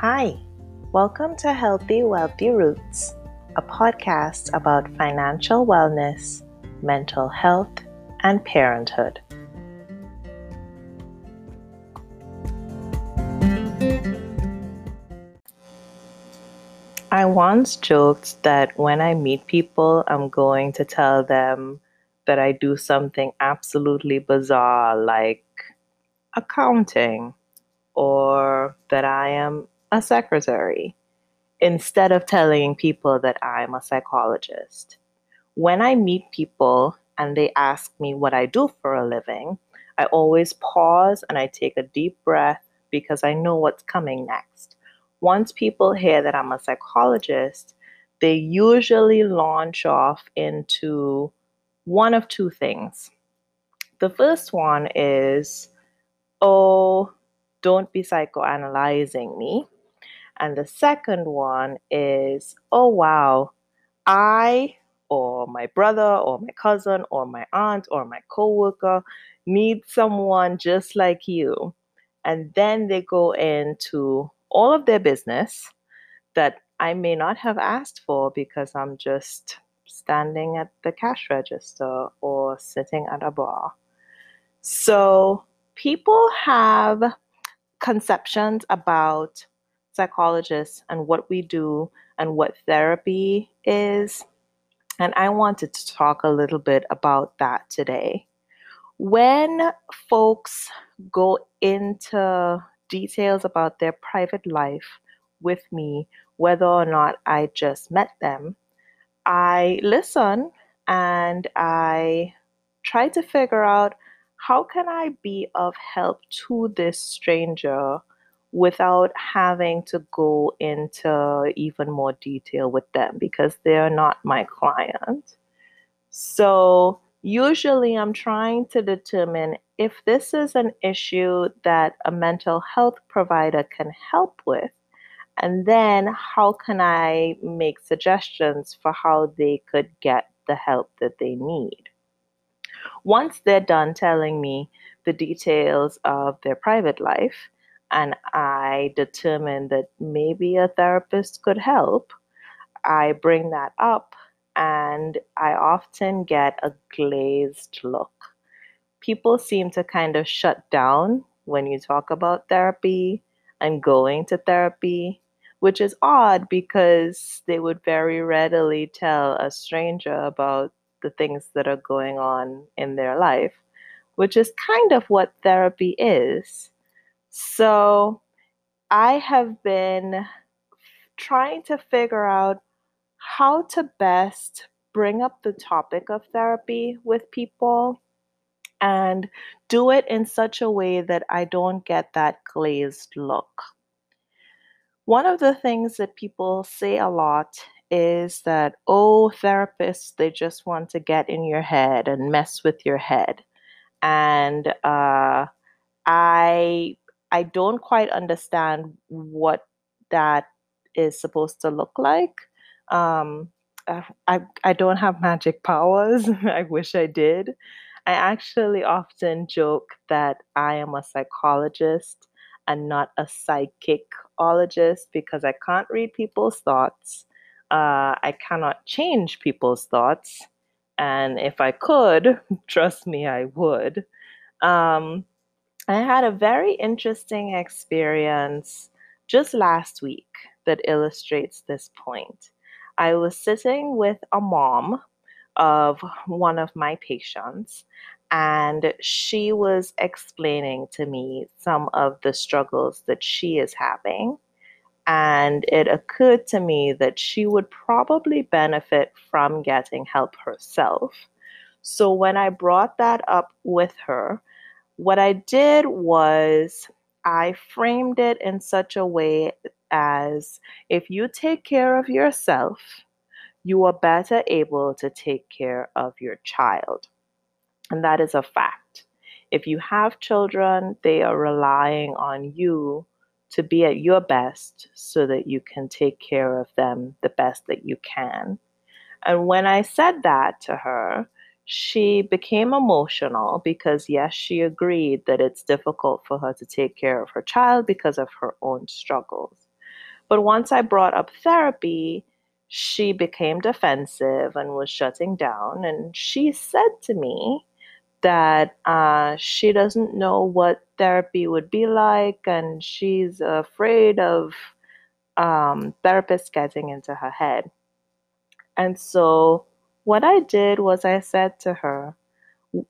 Hi, welcome to Healthy Wealthy Roots, a podcast about financial wellness, mental health, and parenthood. I once joked that when I meet people, I'm going to tell them that I do something absolutely bizarre like accounting or that I am a secretary instead of telling people that I'm a psychologist. When I meet people and they ask me what I do for a living, I always pause and I take a deep breath because I know what's coming next. Once people hear that I'm a psychologist, they usually launch off into one of two things. The first one is, oh, don't be psychoanalyzing me. And the second one is, oh, wow, I or my brother or my cousin or my aunt or my coworker need someone just like you. And then they go into all of their business that I may not have asked for because I'm just standing at the cash register or sitting at a bar. So people have conceptions about psychologists and what we do and what therapy is. And I wanted to talk a little bit about that today. When folks go into details about their private life with me, whether or not I just met them, I listen and I try to figure out how can I be of help to this stranger without having to go into even more detail with them because they're not my client. So, usually I'm trying to determine if this is an issue that a mental health provider can help with. And then, how can I make suggestions for how they could get the help that they need? Once they're done telling me the details of their private life, and I determine that maybe a therapist could help, I bring that up and I often get a glazed look. People seem to kind of shut down when you talk about therapy and going to therapy, which is odd because they would very readily tell a stranger about the things that are going on in their life, which is kind of what therapy is. So I have been trying to figure out how to best bring up the topic of therapy with people and do it in such a way that I don't get that glazed look. One of the things that people say a lot is that, oh, therapists, they just want to get in your head and mess with your head. And uh, I I don't quite understand what that is supposed to look like. Um, uh, I I don't have magic powers. I wish I did. I actually often joke that I am a psychologist and not a psychicologist because I can't read people's thoughts. Uh, I cannot change people's thoughts. And if I could, trust me, I would. Um, I had a very interesting experience just last week that illustrates this point. I was sitting with a mom of one of my patients, and she was explaining to me some of the struggles that she is having. And it occurred to me that she would probably benefit from getting help herself. So when I brought that up with her, what I did was I framed it in such a way as if you take care of yourself, you are better able to take care of your child. And that is a fact. If you have children, they are relying on you to be at your best so that you can take care of them the best that you can. And when I said that to her, she became emotional because, yes, she agreed that it's difficult for her to take care of her child because of her own struggles. But once I brought up therapy, she became defensive and was shutting down. And she said to me that uh, she doesn't know what therapy would be like and she's afraid of um, therapists getting into her head. And so, what I did was I said to her,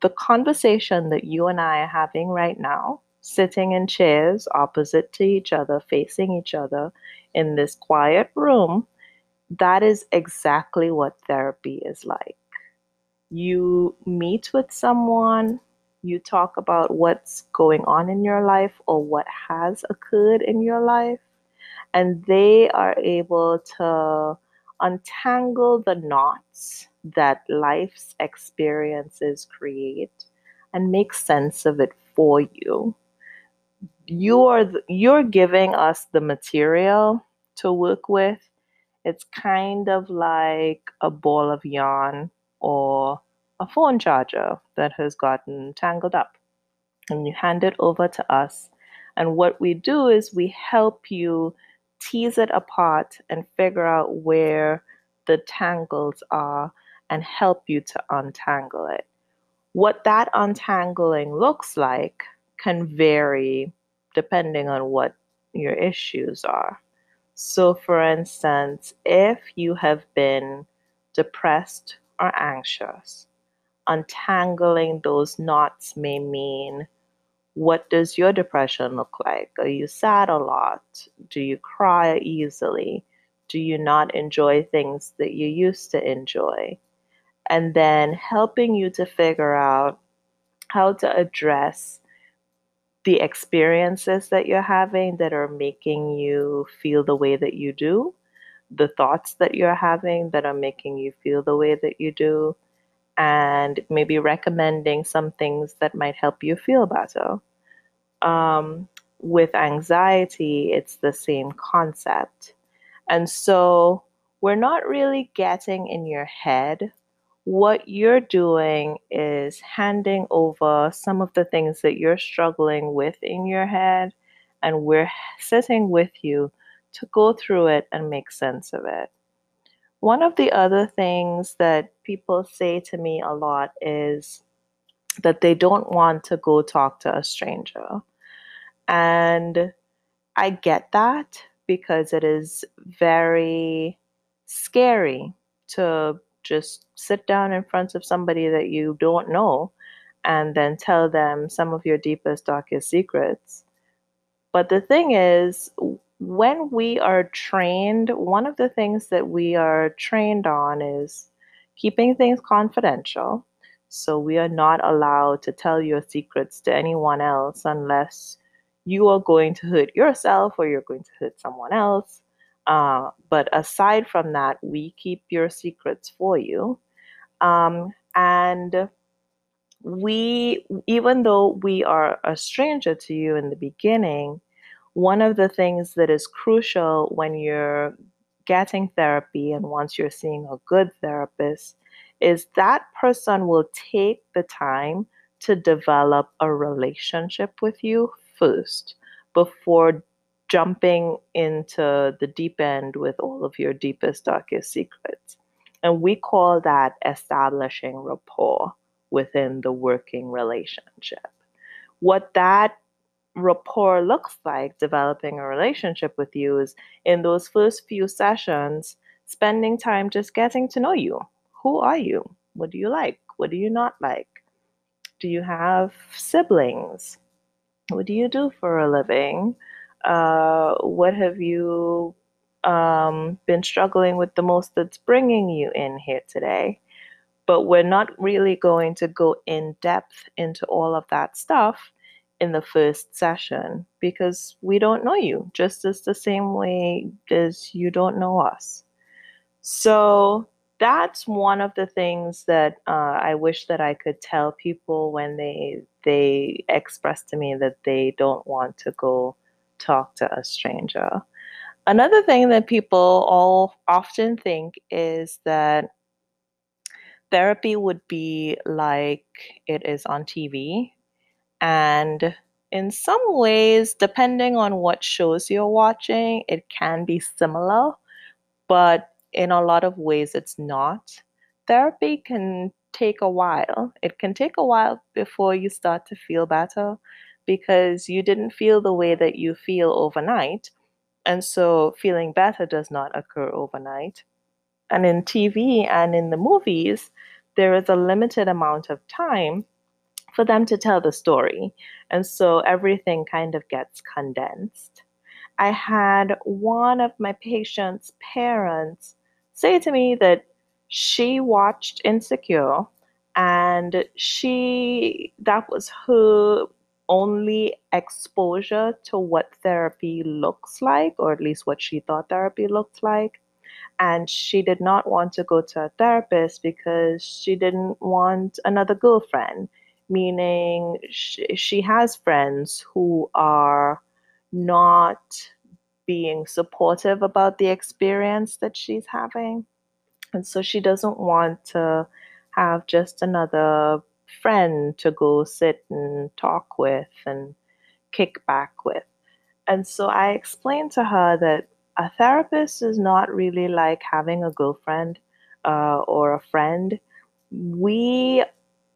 the conversation that you and I are having right now, sitting in chairs opposite to each other, facing each other in this quiet room, that is exactly what therapy is like. You meet with someone, you talk about what's going on in your life or what has occurred in your life, and they are able to untangle the knots that life's experiences create and make sense of it for you. You are you're giving us the material to work with. It's kind of like a ball of yarn or a phone charger that has gotten tangled up. And you hand it over to us. And what we do is we help you tease it apart and figure out where the tangles are and help you to untangle it. What that untangling looks like can vary depending on what your issues are. So, for instance, if you have been depressed or anxious, untangling those knots may mean what does your depression look like? Are you sad a lot? Do you cry easily? Do you not enjoy things that you used to enjoy? And then helping you to figure out how to address the experiences that you're having that are making you feel the way that you do, the thoughts that you're having that are making you feel the way that you do, and maybe recommending some things that might help you feel better. Um, with anxiety, it's the same concept. And so we're not really getting in your head. What you're doing is handing over some of the things that you're struggling with in your head, and we're sitting with you to go through it and make sense of it. One of the other things that people say to me a lot is that they don't want to go talk to a stranger. And I get that because it is very scary to just sit down in front of somebody that you don't know and then tell them some of your deepest, darkest secrets. But the thing is, when we are trained, one of the things that we are trained on is keeping things confidential. So we are not allowed to tell your secrets to anyone else unless you are going to hurt yourself or you're going to hurt someone else. Uh, but aside from that, we keep your secrets for you. Um, and we, even though we are a stranger to you in the beginning, one of the things that is crucial when you're getting therapy and once you're seeing a good therapist is that person will take the time to develop a relationship with you first before jumping into the deep end with all of your deepest, darkest secrets. And we call that establishing rapport within the working relationship. What that rapport looks like developing a relationship with you is in those first few sessions, spending time just getting to know you. Who are you? What do you like? What do you not like? Do you have siblings? What do you do for a living? Uh, what have you um, been struggling with the most that's bringing you in here today? But we're not really going to go in depth into all of that stuff in the first session because we don't know you, just as the same way as you don't know us. So that's one of the things that uh, I wish that I could tell people when they they express to me that they don't want to go talk to a stranger. Another thing that people all often think is that therapy would be like it is on TV and in some ways, depending on what shows you're watching, it can be similar, but in a lot of ways, it's not. Therapy can take a while. It can take a while before you start to feel better because you didn't feel the way that you feel overnight. And so feeling better does not occur overnight. And in TV and in the movies, there is a limited amount of time for them to tell the story. And so everything kind of gets condensed. I had one of my patient's parents say to me that she watched Insecure and she that was her only exposure to what therapy looks like or at least what she thought therapy looked like. And she did not want to go to a therapist because she didn't want another girlfriend meaning she, she has friends who are not being supportive about the experience that she's having. And so she doesn't want to have just another friend to go sit and talk with and kick back with. And so I explained to her that a therapist is not really like having a girlfriend uh, or a friend. We,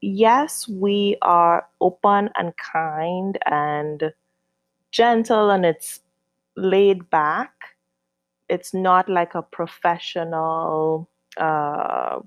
yes, we are open and kind and gentle and it's laid back. It's not like a professional uh,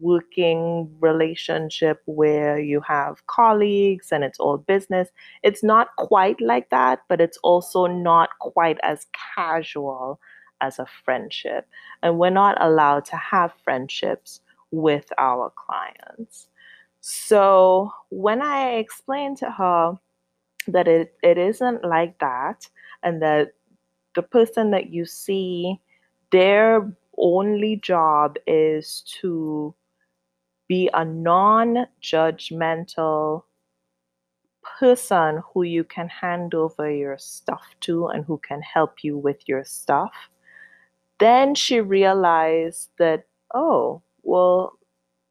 working relationship where you have colleagues and it's all business. It's not quite like that, but it's also not quite as casual as a friendship. And we're not allowed to have friendships with our clients. So when I explained to her that it, it isn't like that, and that the person that you see, their only job is to be a non judgmental person who you can hand over your stuff to and who can help you with your stuff. Then she realized that, oh, well,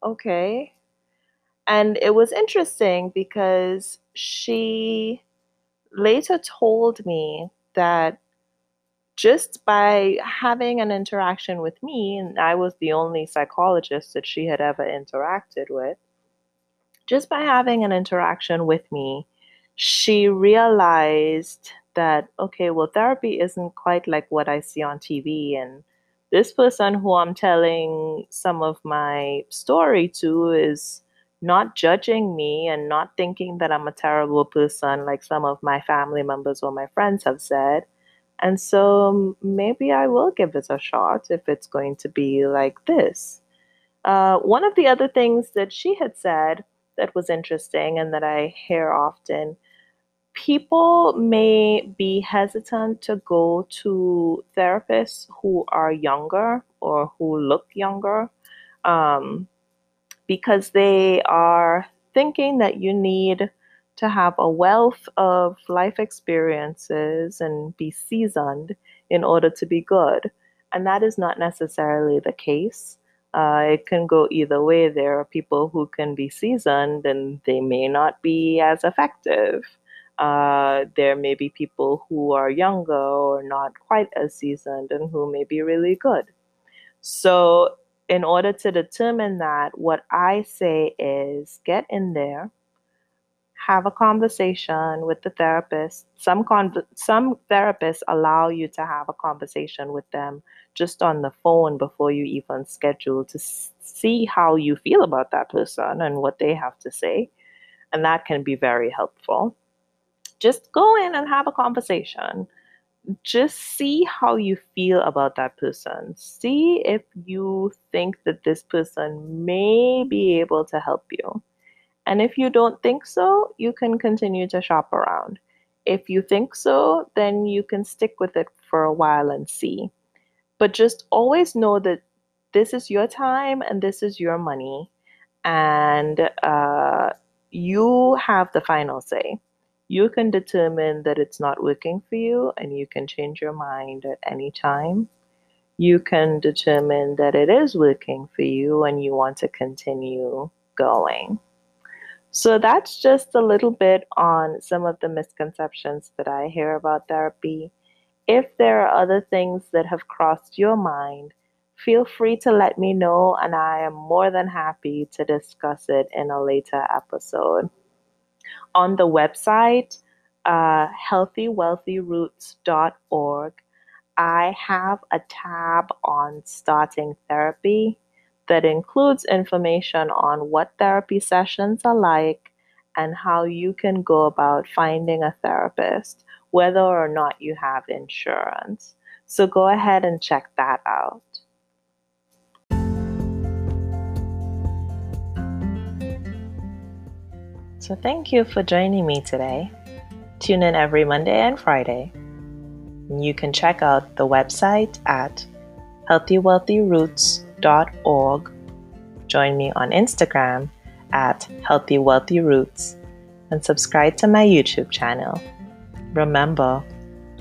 okay. And it was interesting because she later told me that just by having an interaction with me, and I was the only psychologist that she had ever interacted with, just by having an interaction with me, she realized that, okay, well, therapy isn't quite like what I see on TV. And this person who I'm telling some of my story to is not judging me and not thinking that I'm a terrible person like some of my family members or my friends have said and so maybe I will give it a shot if it's going to be like this. Uh, one of the other things that she had said that was interesting and that I hear often people may be hesitant to go to therapists who are younger or who look younger um, because they are thinking that you need to have a wealth of life experiences and be seasoned in order to be good. And that is not necessarily the case. Uh, it can go either way. There are people who can be seasoned and they may not be as effective. Uh, there may be people who are younger or not quite as seasoned and who may be really good. So, in order to determine that, what I say is get in there, have a conversation with the therapist. Some con- some therapists allow you to have a conversation with them just on the phone before you even schedule to s- see how you feel about that person and what they have to say, and that can be very helpful. Just go in and have a conversation. Just see how you feel about that person. See if you think that this person may be able to help you and if you don't think so, you can continue to shop around. If you think so, then you can stick with it for a while and see. But just always know that this is your time and this is your money, and uh, you have the final say. You can determine that it's not working for you, and you can change your mind at any time. You can determine that it is working for you and you want to continue going. So that's just a little bit on some of the misconceptions that I hear about therapy. If there are other things that have crossed your mind, feel free to let me know, and I am more than happy to discuss it in a later episode. On the website, uh, healthywealthyroots.org, I have a tab on starting therapy that includes information on what therapy sessions are like and how you can go about finding a therapist, whether or not you have insurance. So go ahead and check that out. So, thank you for joining me today. Tune in every Monday and Friday. You can check out the website at healthywealthyroots.org. Join me on Instagram at Healthy Wealthy Roots and subscribe to my YouTube channel. Remember,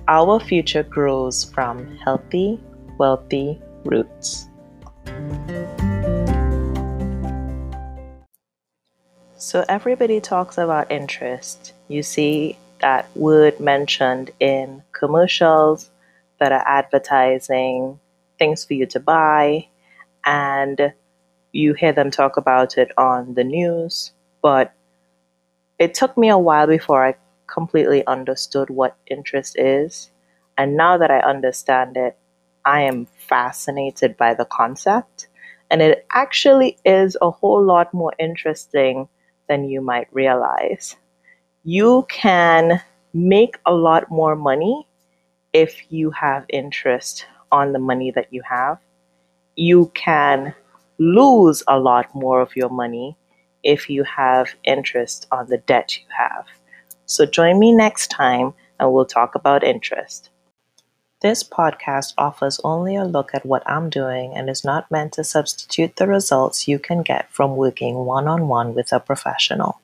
our future grows from healthy, wealthy roots. So, everybody talks about interest. You see that word mentioned in commercials that are advertising things for you to buy, and you hear them talk about it on the news. But it took me a while before I completely understood what interest is. And now that I understand it, I am fascinated by the concept. And it actually is a whole lot more interesting than you might realize. You can make a lot more money if you have interest on the money that you have. You can lose a lot more of your money if you have interest on the debt you have. So join me next time and we'll talk about interest. This podcast offers only a look at what I'm doing and is not meant to substitute the results you can get from working one on one with a professional.